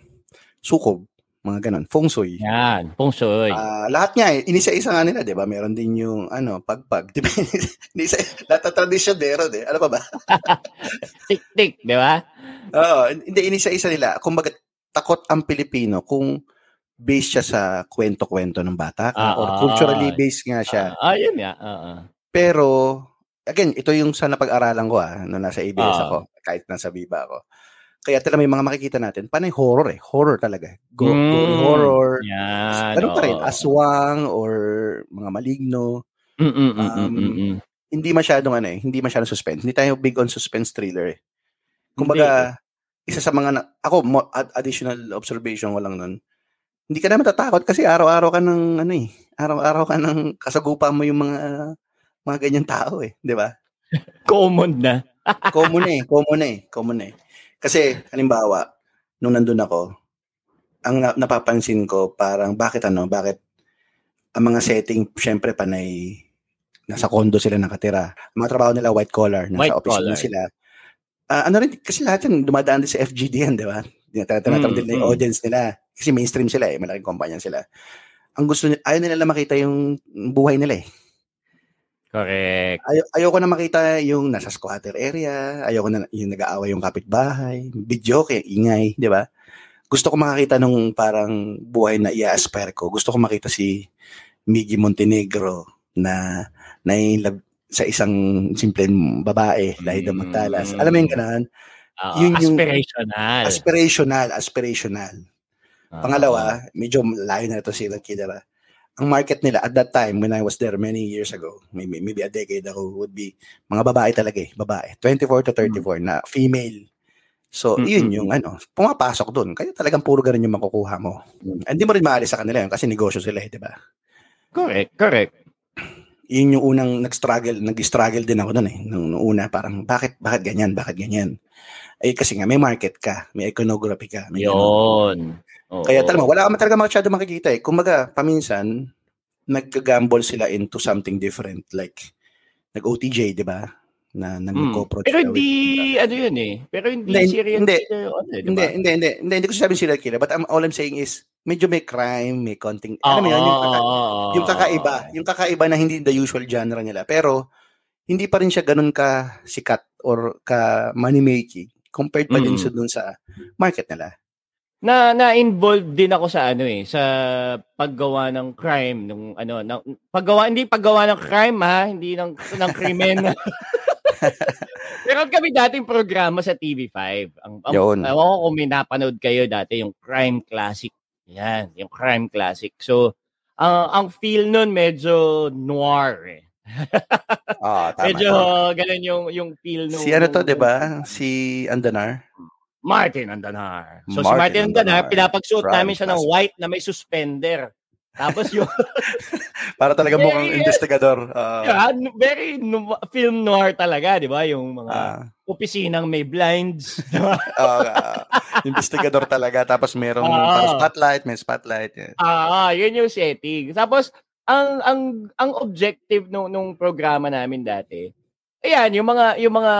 Sukob, mga ganun, Feng Shui. Yan, Feng Shui. Ah, lahat nga eh, inisa-isa nga nila, 'di ba? Meron din yung ano, pagpag, 'di ba? (laughs) Inisa, lahat ng tradisyon meron eh. Ano pa ba? (laughs) Tik-tik, di ba? Oo, hindi inisa-isa nila. Kumbaga takot ang Pilipino kung based siya sa kwento-kwento ng bata Ah, or ah. culturally based nga siya. Ah, ah, yun nga. Oo. Pero, again, ito yung sa napag-aralan ko ah, nung nasa ABS Ah. ako, kahit nasa Viva ako. Kaya talaga may mga makikita natin, panay horror eh. Horror talaga. Go, Mm. gory horror. Yan. Ano pa rin, aswang or mga maligno. Mm, mm, mm, um. Hindi masyadong ano eh, hindi masyadong suspense. Hindi tayo big on suspense thriller eh. Kumbaga, isa sa mga, na, ako, additional observation ko lang nun, hindi ka na matatakot kasi araw-araw ka ng, ano eh, araw-araw ka ng kasagupan mo yung mga, mga ganyan tao eh, di ba? (laughs) Common na. (laughs) Common eh, common eh, common eh. Kasi, halimbawa, nung nandun ako, ang na- napapansin ko, parang bakit ano, bakit ang mga setting, syempre panay, nasa condo sila nakatira. Ang mga trabaho nila, white collar, nasa White office collar. sila. Ah, ano rin, kasi lahat yan, dumadaan din sa FGD yan, di ba? Tinatanong Mm, din yung mm. audience nila. Kasi mainstream sila eh, malaking kumpanya sila. Ang gusto nila, ayaw nila makita yung buhay nila eh. Correct. Ay, ayoko na makita yung nasa squatter area, ayoko na yung nag-aaway yung kapitbahay, video kay ingay, di ba? Gusto ko makakita nung parang buhay na i-aspire ko. Gusto ko makita si Miggy Montenegro na na sa isang simpleng babae, lahi ng magtalas. Mm. Alam mo yung ganun? Oo, Yun yung- aspirational. Aspirational, aspirational. Oo. Pangalawa, medyo layo na ito si Killer. ah. Ang market nila at that time when I was there many years ago, maybe, maybe a decade ago, would be mga babae talaga eh, babae. 24 to 34 na female. So, Mm, yun yung ano, pumapasok doon. Kaya talagang puro ganun yung makukuha mo. Mm. Hindi mo rin maalis sa kanila yun kasi negosyo sila eh, di ba? Correct, correct. Yun yung unang nag-struggle, nag-struggle din ako doon eh. Nung, nung una, parang bakit, bakit ganyan, bakit ganyan? Eh kasi nga, may market ka, may iconography ka. May. Yun. Oo. Kaya talaga, wala ka talaga masyado makikita eh. Kumbaga, paminsan, nag-gamble sila into something different. Like, nag-OTJ, di ba? Na Mm. nag-co-approach Pero hindi, ano yun eh. Pero hindi, Hindi, serial hindi. killer ano eh, di Hindi, hindi, hindi, hindi, hindi ko sasabihin serial killer. But um, all I'm saying is, medyo may crime, may konting, alam mo yun, yung, kaka- Oo, yung kakaiba. Yung kakaiba na hindi the usual genre nila. Pero, hindi pa rin siya ganun ka sikat or ka money-making compared pa din Mm. sa dun sa market nila. na na-involved din ako sa ano eh sa paggawa ng crime nung ano ng paggawa hindi paggawa ng crime ha hindi ng ng krimen (laughs) Meron kami dating programa sa TV5 ang, ang Yun. ewan ko kung may napanood kayo dati yung Crime Classic yan yung Crime Classic so ang ang feel nun medyo noir eh (laughs) Ah, tama. medyo tama. ganun yung yung feel nung Si ano to, 'di ba? Si Andanar. Martin Andanar. So si Martin Martin Andanar, Andanar. pinapagsuot namin siya ng white na may suspender. Tapos yung (laughs) Para talaga Very, mukhang investigador. Uh, yeah, very no- film noir talaga, 'di ba? Yung mga ah, opisinang may blinds, (laughs) 'di ba? ah, ah, investigador talaga. Tapos merong parang spotlight, may spotlight. Ah, yun yung setting. Tapos ang ang ang objective nung nung programa namin dati. Ayan, yung mga yung mga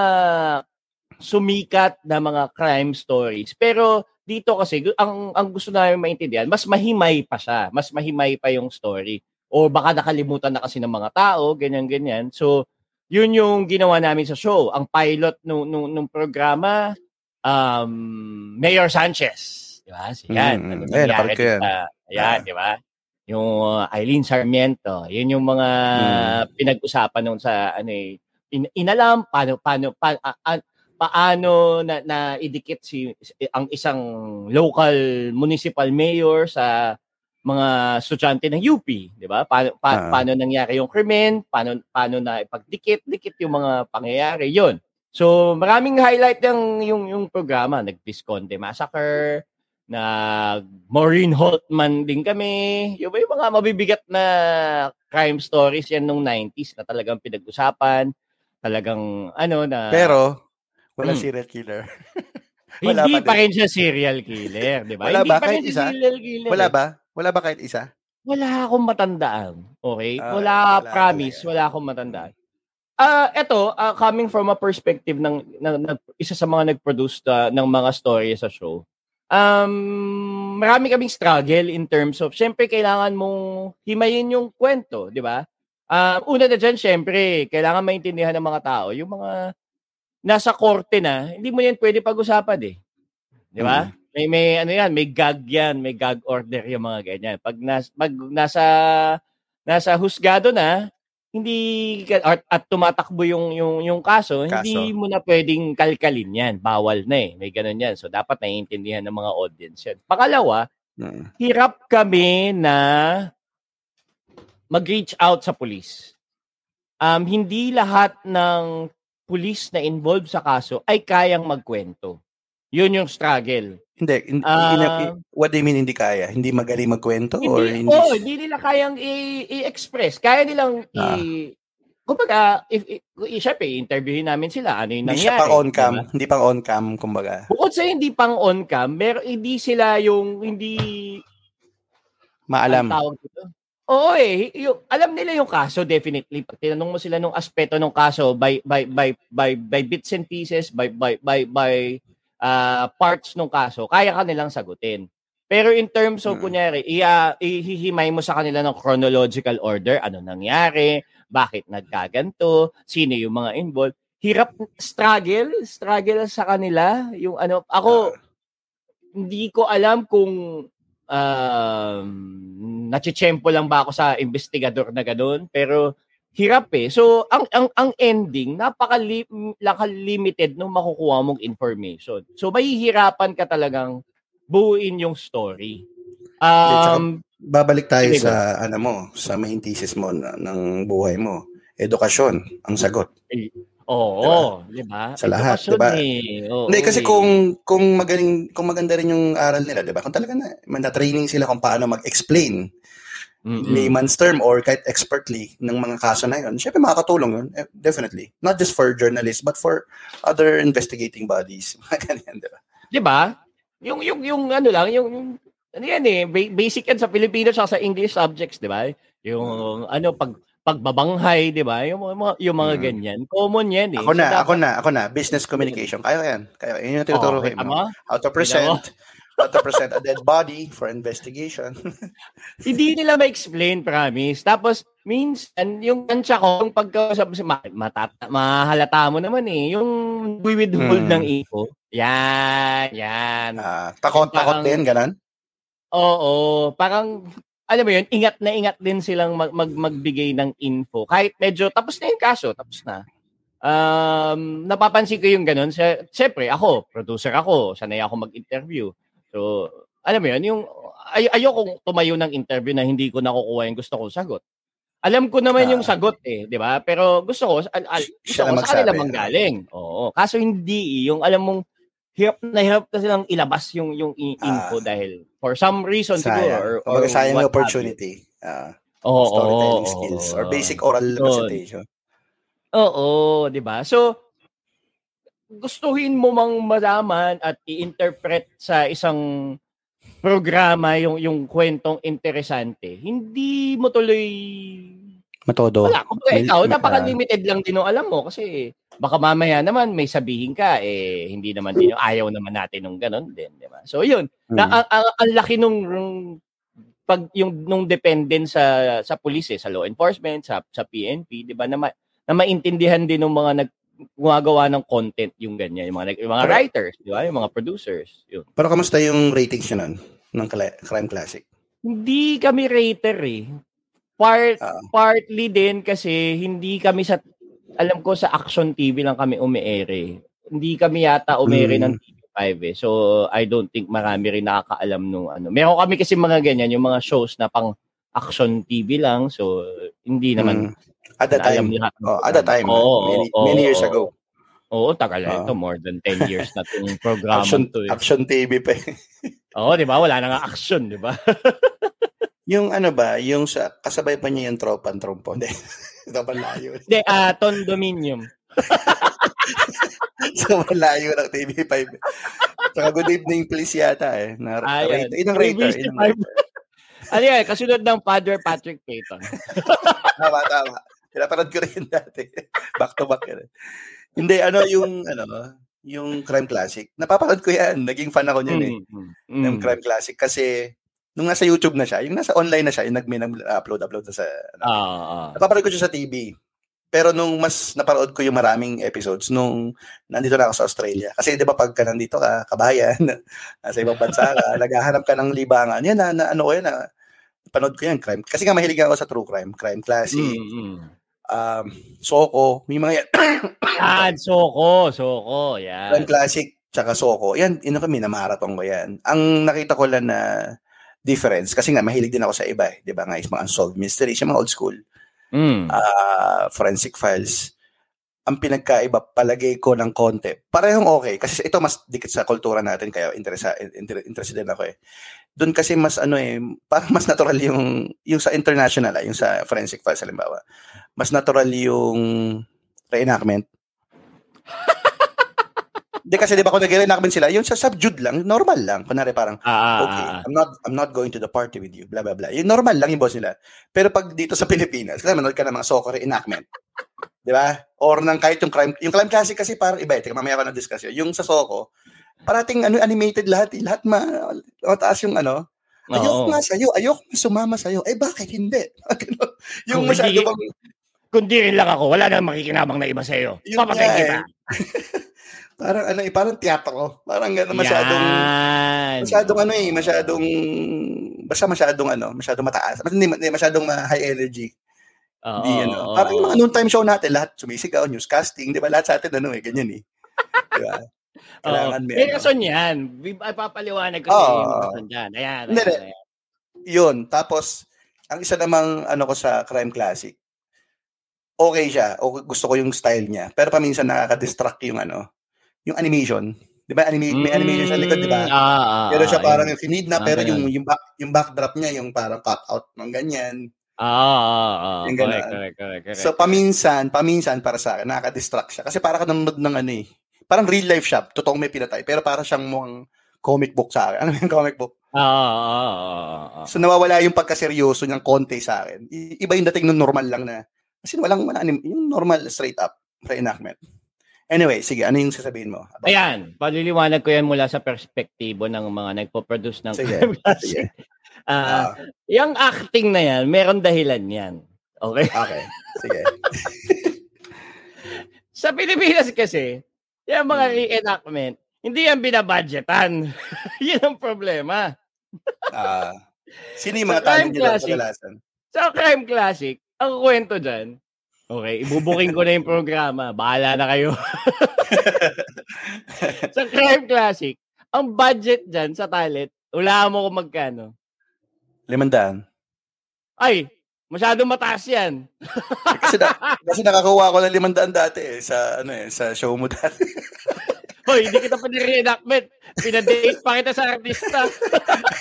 sumikat na mga crime stories. Pero dito kasi ang ang gusto namin maintindihan, mas mahimay pa siya. Mas mahimay pa yung story. O baka nakalimutan na kasi ng mga tao, ganyan ganyan. So, yun yung ginawa namin sa show. Ang pilot nung nung, nung programa um Mayor Sanchez, di ba? Si yan. Mm, Ano ko yan. sa- Ayan, Ah. di ba? Yung uh, Eileen Sarmiento, yun yung mga Mm. pinag-usapan nung sa ano eh, in- inalam paano paano pa, a- a- paano na, na idikit si ang isang local municipal mayor sa mga estudyante ng UP, di ba? Paano pa, Ah. paano nangyari yung krimen, paano paano na ipagdikit, dikit yung mga pangyayari, yon. So, maraming highlight ng yung yung programa, nag-Visconde Massacre, nag Maureen Holtman din kami. Yung, yung mga mabibigat na crime stories yan nung 90s na talagang pinag-usapan. Talagang ano na Pero, wala Mm. serial killer. (laughs) wala hindi pa rin siya serial killer, di ba? Wala hindi ba? Kahit isa? killer. Wala eh. ba? Wala ba kahit isa? Wala akong matandaan. Okay? Ah, wala, wala promise, talaga. wala akong matandaan. Ah, eto, ah, coming from a perspective ng, ng, ng isa sa mga nag-produce ah, ng mga story sa show. Um, marami kaming struggle in terms of, syempre, kailangan mong himayin yung kwento, di ba? Ah, una na dyan, syempre, kailangan maintindihan ng mga tao, yung mga nasa korte na, hindi mo yan pwede pag-usapan eh. Di ba? May, may, ano yan, may gag yan, may gag order yung mga ganyan. Pag, nas, pag nasa, nasa husgado na, hindi at, at tumatakbo yung yung yung kaso, Kaso. hindi mo na pwedeng kalkalin yan. Bawal na eh. May ganun yan. So dapat naiintindihan ng mga audience yan. Pangalawa, Mm. hirap kami na mag-reach out sa police. Um, hindi lahat ng police na involved sa kaso ay kayang magkwento. Yun yung struggle. Hindi, hindi, hindi- what do you mean hindi kaya? Hindi magaling magkwento? or Hindi, hindi? oh, hindi nila kayang i- i-express. Kaya nilang Ah. i- Kumbaga, if, if, if syempre, interviewin namin sila. Ano yung Hindi nangyari? siya pang on-cam. diba? Hindi pang on-cam, kumbaga. Bukod sa hindi pang on-cam, pero hindi sila yung, hindi, Maalam. Ang tawag dito? Oo eh, yung, alam nila yung kaso definitely. Pag tinanong mo sila nung aspeto ng kaso by by by by by bits and pieces, by by by by uh, parts ng kaso, kaya ka nilang sagutin. Pero in terms of Mm. kunyari, iya ihihimay mo sa kanila ng chronological order, ano nangyari, bakit nagkaganto, sino yung mga involved. Hirap struggle, struggle sa kanila yung ano, ako hindi ko alam kung um, nachichempo lang ba ako sa investigador na gano'n, pero hirap eh. So, ang ang ang ending, napaka-limited nung makukuha mong information. So, mahihirapan ka talagang buuin yung story. Um, Babalik tayo Sige, sa ano mo, sa main thesis mo na, ng buhay mo. Edukasyon ang sagot. Oo, di ba? Sa lahat, di ba? eh. Oo, Hindi kasi eh. kung kung magaling kung maganda rin yung aral nila, 'di ba? Kung talaga na na-training sila kung paano mag-explain Mm-mm. layman's term or kahit expertly ng mga kaso na yun, syempre makakatulong yun. Eh, Definitely. Not just for journalists, but for other investigating bodies. (laughs) Mga ganyan, di ba? Di ba? Yung, yung, yung ano lang, yung, yung ano yan eh, ba- basic yan sa Filipino sa English subjects, di ba? Yung ano, pag, pagbabanghay, di ba? Yung, mga- mga, yung mga Mm. ganyan. Common yan eh. Ako So, na, dapat- ako na, ako na. Business communication. Kaya yan. Kaya yun yung tinuturo Okay, ko tama? How to present, how to present a dead body for investigation. (laughs) Hindi nila ma-explain, promise. Tapos, minsan, yung tansya ko, yung pagkausap ma- matat- mahalata mo naman eh, yung withhold Hmm. ng info. Yan, yan. Ah, takot, takot din, ganun. Oo, parang alam mo yun, ingat na ingat din silang mag, mag magbigay ng info. Kahit medyo tapos na yung kaso, tapos na. Um, napapansin ko yung ganun. Siyempre, ako, producer ako, sanay ako mag-interview. So, alam mo yun, yung ay ayokong tumayo ng interview na hindi ko nakukuha yung gusto kong sagot. Alam ko naman yung Ah. sagot eh, di ba? Pero gusto ko, al, al, gusto ko sa kanila manggaling. Oo. Kaso hindi, yung alam mong hirap na hirap na silang ilabas yung yung i- info dahil for some reason siguro or, or Kumbaga, sayang yung opportunity. Ah, you. Oo, storytelling oo, skills oo. or basic oral Yun. presentation. Oo, 'di ba? So gustuhin mo mang malaman at i-interpret sa isang programa yung yung kwentong interesante. Hindi mo tuloy Matodo. wala. Kung May- ikaw, may- napaka-limited lang din ng alam mo kasi baka mamaya naman may sabihin ka eh hindi naman din yung ayaw naman natin nung ganun din, 'di ba? So 'yun, Hmm. na ang, ang, ang laki nung, nung pag yung nung dependent sa sa police eh, sa law enforcement, sa sa PNP, 'di ba na, ma, na maintindihan din ng mga nag gumagawa ng content yung ganyan, yung mga yung mga Pero- writers, 'di ba? Yung mga producers, yun. Pero kamusta yung ratings nyo nun? Ng Crime Classic? Hindi kami rater eh. Part Ah. partly din kasi hindi kami sa alam ko sa Action TV lang kami umiere. Hindi kami yata umiere Mm. ng TV5 eh. So I don't think marami rin nakakaalam nung ano. Meron kami kasi mga ganyan, yung mga shows na pang Action TV lang. So hindi naman Mm. At that time. lahat. Oh, at that time. Oo, many, oo, many years oo. ago. Oo, tagal na Oo. ito. More than 10 years na itong (laughs) programa Action, to eh. action TV pa. eh. Oo, di ba? Wala na nga action, di ba? (laughs) yung ano ba, yung sa, kasabay pa niya yung tropan trompo. Hindi. (laughs) Ito pa layo. Hindi, ah, Condominium. so (laughs) malayo ng TV5. Saka good evening please yata eh. Na, Ah, inang rater. ABC5. Inang rater. (laughs) ano yan? Kasunod ng Father Patrick Payton. Tama, tama. Pinapanood ko rin dati. back to back yan. eh. Hindi, ano yung, ano, yung Crime Classic. Napapanood ko yan. Naging fan ako niyan eh. Mm, mm, Ng Crime Classic. Kasi, nung nasa YouTube na siya, yung nasa online na siya, yung nag upload upload na sa, ano, Ah, napapanood ko siya sa TV. Pero nung mas naparood ko yung maraming episodes nung nandito na ako sa Australia. Kasi 'di ba pagka nandito ka, kabayan, (laughs) nasa ibang bansa ka, (laughs) naghahanap ka ng libangan. Yan na, na ano ko yan na panood ko yan, crime. Kasi nga mahilig ako sa true crime, crime classic, Mm, mm. um, Soko, may mga yan. (coughs) Yan, Soko, Soko, yan. crime classic, tsaka Soko. Yan, ino kami, namarathon ko yan. Ang nakita ko lang na difference, kasi nga mahilig din ako sa iba, eh, di ba nga, is mga unsolved mysteries, yung mga old school. Mm. uh, forensic files, ang pinagkaiba palagay ko ng konti. Parehong okay kasi ito mas dikit sa kultura natin kaya interesa, inter, interested din ako eh. Doon kasi mas ano eh, parang mas natural yung yung sa international, ah, yung sa forensic files halimbawa. Mas natural yung reenactment. (laughs) Di kasi di ba kung nag-reenactment sila, yung sa subdued lang, normal lang. Kunwari parang, Ah, ah, okay, ah. I'm not I'm not going to the party with you, blah blah blah. Yung normal lang yung boss nila. Pero pag dito sa Pilipinas, kasi manood ka ng mga soccer reenactment. 'Di ba? Or ng kahit yung crime, yung crime classic kasi parang iba, eh. Teka, mamaya ko na discuss yun. Yung sa Soko, parating ano animated lahat, eh. lahat ma mataas yung ano. Ayoko Oo. nga sa'yo, ayoko nga sumama sa'yo. Eh bakit hindi? (laughs) Yung Kung masyado hindi- bang Kundi rin lang ako, wala nang makikinabang na iba sa'yo. Yun Papatay kita. (laughs) parang ano eh, parang teatro. Parang gano'n masyadong Yan. masyadong ano eh, masyadong basta masyadong ano, masyadong mataas. Mas hindi, hindi masyadong ma- high energy. Oo, Hindi ano. Parang yung mga noontime show natin, lahat sumisigaw, newscasting, di ba? Lahat sa atin ano eh, ganyan eh. Di ba? (laughs) Kailangan may May ano. rason yan. Papaliwanag ko sa yung rason dyan. Ayan. Yun. Tapos, ang isa namang ano ko sa Crime Classic, okay siya. O gusto ko yung style niya. Pero paminsan nakaka-distract yung ano, yung animation. Di ba? Anima- may animation sa likod, di ba? Mm, ah, ah, Pero siya ah, parang yun. yung finidna, Ah, pero yung, yung, back, yung backdrop niya, yung parang cut out ng ganyan. Ah, ah, ah. Yung Correct, correct, correct, correct. So, paminsan, paminsan para sa akin, nakaka-distract siya. Kasi para ka nanonood ng ano eh. Parang real life siya. Totoong may pinatay. Pero para siyang mukhang comic book sa akin. (laughs) Ano yung comic book? Ah, ah, ah, ah, ah. So, nawawala yung pagkaseryoso niyang konti sa akin. I- iba yung dating ng normal lang na. Kasi walang, wala, anim- yung normal straight up reenactment. Anyway, sige, ano yung sasabihin mo? About- Ayan, paliliwanag ko yan mula sa perspektibo ng mga nagpo-produce ng Sige, (laughs) sige. Ah, Ah, yung acting na yan, meron dahilan yan. Okay? okay. Sige. (laughs) Sa Pilipinas kasi, yung mga Hmm. reenactment, hindi yan binabudgetan. (laughs) Yun ang problema. Ah, sino yung mga talent Classic. kadalasan? Sa Crime Classic, ang kwento dyan, okay, ibubuking ko na yung programa. Bahala na kayo. (laughs) sa Crime Classic, ang budget dyan sa talent, wala mo kung magkano. Limandaan. Ay, masyadong mataas yan. Kasi, na, kasi nakakuha ko ng limandaan dati eh, sa, ano eh, sa show mo dati. (laughs) Hoy, hindi kita pa ni-reenactment. Pinadate pa kita sa artista.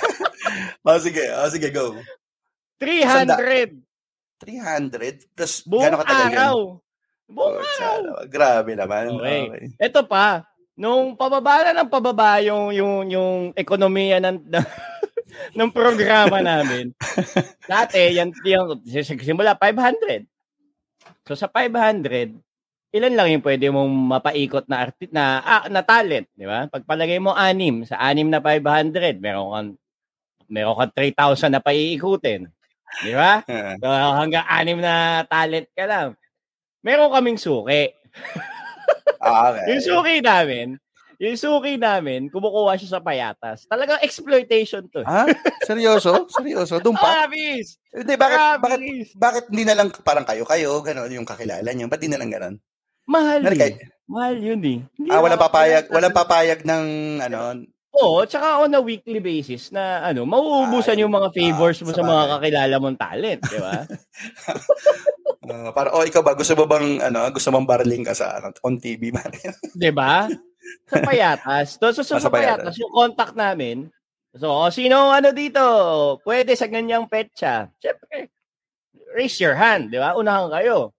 (laughs) oh, sige. Oh, sige, go. 300. 300? Tapos, Buong gano'ng katagal araw. yun? Buong Oh, araw. tsara. Grabe naman. Okay. Okay. Ito pa, nung pababa na ng pababa yung, yung, yung ekonomiya ng, (laughs) ng programa namin, (laughs) dati, yan, yung, simula 500. So sa 500, ilan lang yung pwede mong mapaikot na arti na ah, na talent, di ba? Pagpalagay mo anim, sa anim na 500, meron kang meron kang 3,000 na paiikutin. Di ba? Ah, So, hanggang anim na talent ka lang. Meron kaming suki. Ah, (laughs) okay. Yung suki namin, yung suki namin, kumukuha siya sa payatas. Talagang exploitation to. Ha? Seryoso? Seryoso? Doon pa? Promise! Hindi, bakit, bakit, Promise! bakit hindi na lang parang kayo-kayo, gano'n, yung kakilala niyo? Ba't di na lang gano'n? Mahal Nari Mahal yun eh. Hindi Ah, walang papayag, walang papayag ng, ano, Oo, tsaka on a weekly basis na ano, mauubusan yung mga favors ah, mo sa sa mga kakilala mong talent, di ba? uh, (laughs) para, oh, ikaw ba, gusto mo bang, ano, gusto mong barling ka sa, ano, on TV man? (laughs) di ba? Sa payatas. So, so, so Ah, sa sa payatas, yung contact namin, so, oh, sino ano dito, pwede sa ganyang petsa. Siyempre, raise your hand, di ba? Unahan kayo.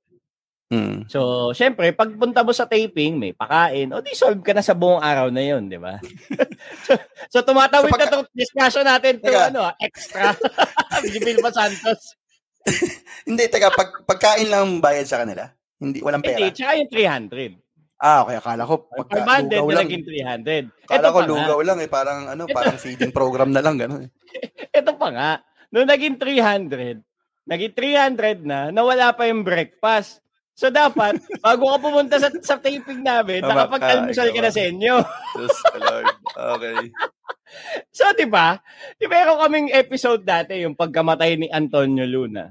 Hmm. So, syempre, pagpunta mo sa taping, may pakain, o di solve ka na sa buong araw na yun, di ba? (laughs) so, so, tumatawid So, pagka- na itong discussion natin to, Teka. ano, extra. (laughs) Bilba Santos. (laughs) Hindi, teka, pag, pagkain lang bayad sa kanila? Hindi, walang pera? Hindi, tsaka yung 300. Ah, okay, akala ko, pagka, 500 lugaw lang. naging 300. Ito Akala ko pa nga, lugaw lang eh, parang, ano, Ito- parang feeding program na lang, gano'n. ito pa nga, nung naging 300, naging 300 na, nawala pa yung breakfast. So dapat, (laughs) bago ka pumunta sa, sa taping namin, Tama nakapag-almusal ka, ka na sa inyo. Diyos Lord. Okay. (laughs) So, di ba? Di meron kaming episode dati, yung pagkamatay ni Antonio Luna.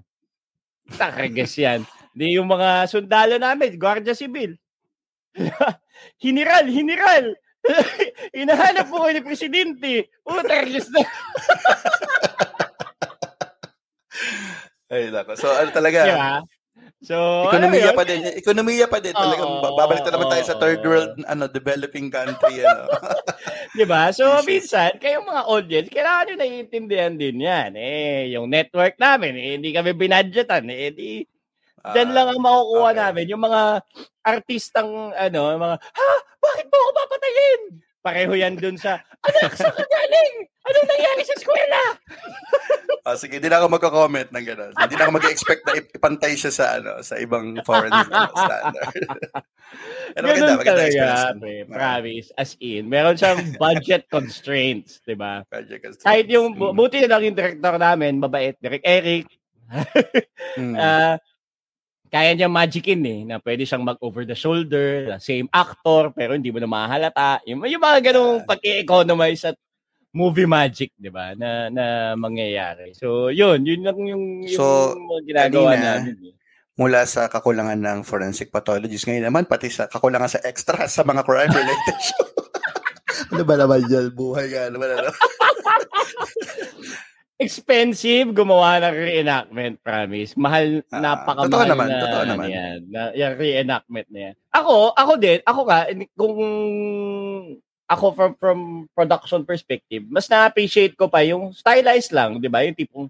Takagas (laughs) yan. Di yung mga sundalo namin, Guardia Civil. hiniral, hiniral. Inahanap po kayo ni Presidente. Utargas na. Ay, nako. So, ano talaga, Di ba? So, ekonomiya pa din. Ekonomiya pa din. Talagang ba- babalik na naman tayo sa third world, ano, developing country, ano. (laughs) Di ba? So, (laughs) minsan, kayong mga audience, kailangan nyo naiintindihan din yan. Eh, yung network namin, eh, hindi kami binadgetan. Eh, di, Diyan lang ang makukuha Ah, okay. namin. Yung mga artistang, ano, mga, ha? Bakit mo ako papatayin? Pareho yan dun sa, anak, ka galing? Anong nangyari sa eskwela? (laughs) Ah, sige, hindi na ako magko-comment ng gano'n. Hindi na ako mag-expect na ip- ipantay siya sa ano, sa ibang foreign (laughs) standard. (laughs) Ano maganda, maganda talaga, explanation. pre. Ah, Promise. As in, meron siyang budget constraints, di ba? project constraints. Kahit yung, Mm. buti na lang yung director namin, mabait, Direk Eric, Mm. Ah, kaya niya magicin eh, na pwede siyang mag over the shoulder, same actor, pero hindi mo na mahalata. Yung, yung mga ganung Ah. pag-economize at movie magic, di ba, na, na mangyayari. So, yun, yun lang yung, yung So, ginagawa kanina, namin. Eh. Mula sa kakulangan ng forensic pathologist, ngayon naman pati sa kakulangan sa extra sa mga crime-related (laughs) show. ano ba naman dyan? Buhay ka naman, ano? (laughs) Expensive gumawa ng reenactment, promise. Mahal, Ah, napakamahal totoo naman, na, totoo ano naman. Yan, na, yung reenactment na yan. Ako, ako din, ako ka, kung ako from from production perspective, mas na-appreciate ko pa yung stylized lang, di ba? Yung tipong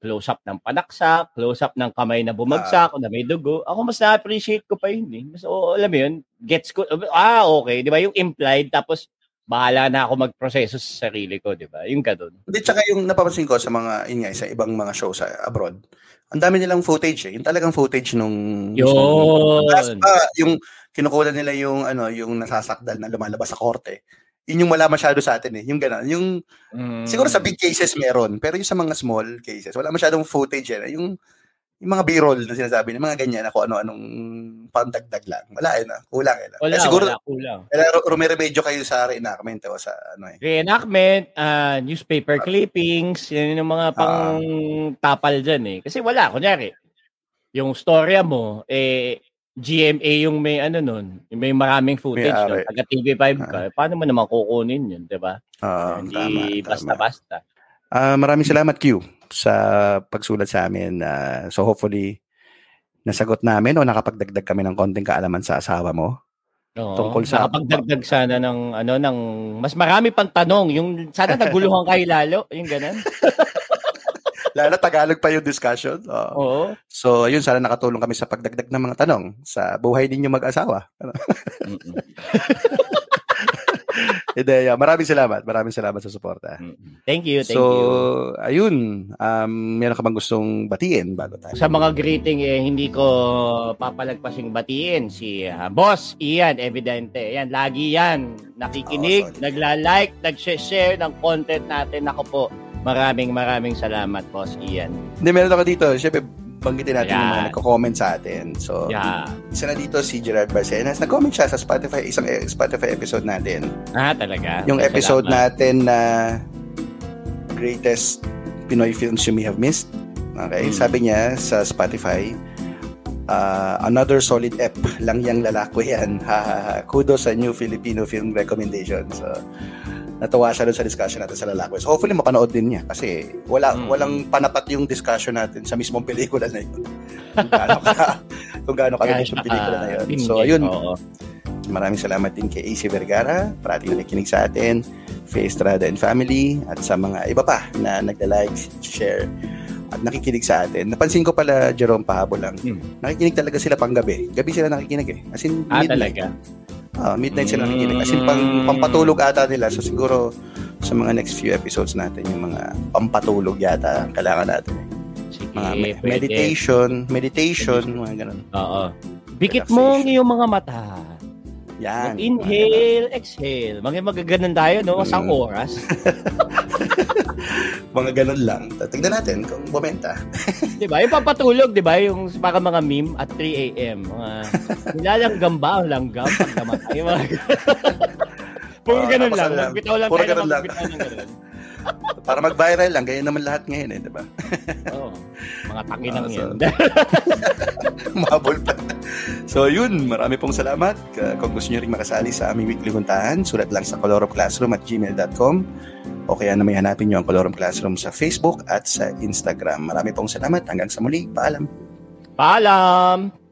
close-up ng panaksak, close-up ng kamay na bumagsak, na may dugo. Ako mas na-appreciate ko pa yun eh. Mas, oh, alam mo yun, gets ko, ah, okay, di ba? Yung implied, tapos bahala na ako magproseso sa sarili ko, di ba? Yung ganun. Hindi, tsaka yung napapansin ko sa mga, yun nga, sa ibang mga show sa abroad, ang dami nilang footage eh. Yung talagang footage nung... Yun. Pa, yung kinukuha nila yung ano, yung nasasakdal na lumalabas sa korte. Yun yung wala masyado sa atin eh. Yung gano'n. Yung, Mm. siguro sa big cases meron, pero yung sa mga small cases, wala masyadong footage eh. Yung, yung mga b-roll na sinasabi, yung mga ganyan, ako ano-anong pandagdag lang. Wala eh na. Kulang eh. na. Wala, Eh, siguro, wala, kulang. Pero rumemedyo kayo sa reenactment o sa ano eh. Reenactment, ah, newspaper clippings, yan yung mga pang tapal dyan eh. Kasi wala, kunyari, yung storya mo, eh, GMA yung may ano nun, yung may maraming footage May-ari. nun, taga TV5 ka, eh, paano mo naman kukunin yun, di ba? Oo, Hindi tama, tama. basta-basta. Ah, maraming salamat Q sa pagsulat sa amin. Ah, so hopefully nasagot namin o nakapagdagdag kami ng konting kaalaman sa asawa mo. Oo, Tungkol sa- nakapagdagdag sana ng ano ng mas marami pang tanong. Yung sana (laughs) naguluhan kayo lalo, yung ganun. (laughs) Lalo Tagalog pa yung discussion. Oo. Oo. So, ayun, sana nakatulong kami sa pagdagdag ng mga tanong sa buhay ninyo mag-asawa. (laughs) Hindi, yeah, maraming salamat. Maraming salamat sa suporta. Mm-mm. Thank you, thank so, you. ayun. Um, meron ka bang gustong batiin bago tayo? Sa mga greeting eh hindi ko papalagpasing batiin si ah, Boss Ian evidente. Yan lagi yan nakikinig, solid. nagla-like, nag-share ng content natin. Ako po, maraming maraming salamat Boss Ian. Hindi, meron ako dito. Siyempre, banggitin natin yung mga nagko-comment sa atin. So, Yeah. isa na dito si Gerard Barcenas. Nag-comment siya sa Spotify, isang eh, Spotify episode natin. Ah, talaga. Yung episode Salamat. natin na greatest Pinoy films you may have missed. Okay, Hmm. sabi niya sa Spotify, uh, another solid ep lang yang lalako yan. (laughs) Ha, ha, ha. Kudos sa new Filipino film recommendation. So, natuwa siya dun sa discussion natin sa lalako. So, hopefully mapanood din niya kasi wala Hmm. walang panapat yung discussion natin sa mismong pelikula na yun. kung gaano ka (laughs) kung gaano kabilis yung pelikula na yun. So, ayun. Oo. Maraming salamat din kay AC Vergara, parating na nakikinig sa atin, Faye Estrada and Family, at sa mga iba pa na nagda-like, share, at nakikinig sa atin. Napansin ko pala, Jerome Pahabo lang, Hmm. nakikinig talaga sila pang gabi. Gabi sila nakikinig eh. As in, Ah, midnight. talaga. Ah, midnight sila nakikinig. As in, pang, pampatulog ata nila. So, siguro, sa mga next few episodes natin, yung mga pampatulog yata ang kailangan natin. Eh. Sige, Mga me- meditation, meditation, mga ganun. Oo. Bikit mo ang iyong mga mata. Yan. Inhale, exhale. Mga magaganon tayo, no? Isang Mm. oras. (laughs) Mga ganun lang. Tignan natin kung bumenta. (laughs) di ba? Yung papatulog, di ba? Yung para mga meme at 3 a.m. Mga (laughs) nilalanggam ba ang langgam pag namatay? Mga Puro Ah, ganun tapos lang. Magbitaw lang puro tayo na ganun lang. Para mag-viral lang, ganyan naman lahat ngayon eh, di ba? Oo. Mga takinang Ah, so- yan. (laughs) Mabol pa. So yun, marami pong salamat. K- Kung gusto nyo rin makasali sa aming weekly huntahan, sulat lang sa colorofclassroom at gmail.com o kaya na may hanapin nyo ang Color of Classroom sa Facebook at sa Instagram. Marami pong salamat. Hanggang sa muli. Paalam. Paalam!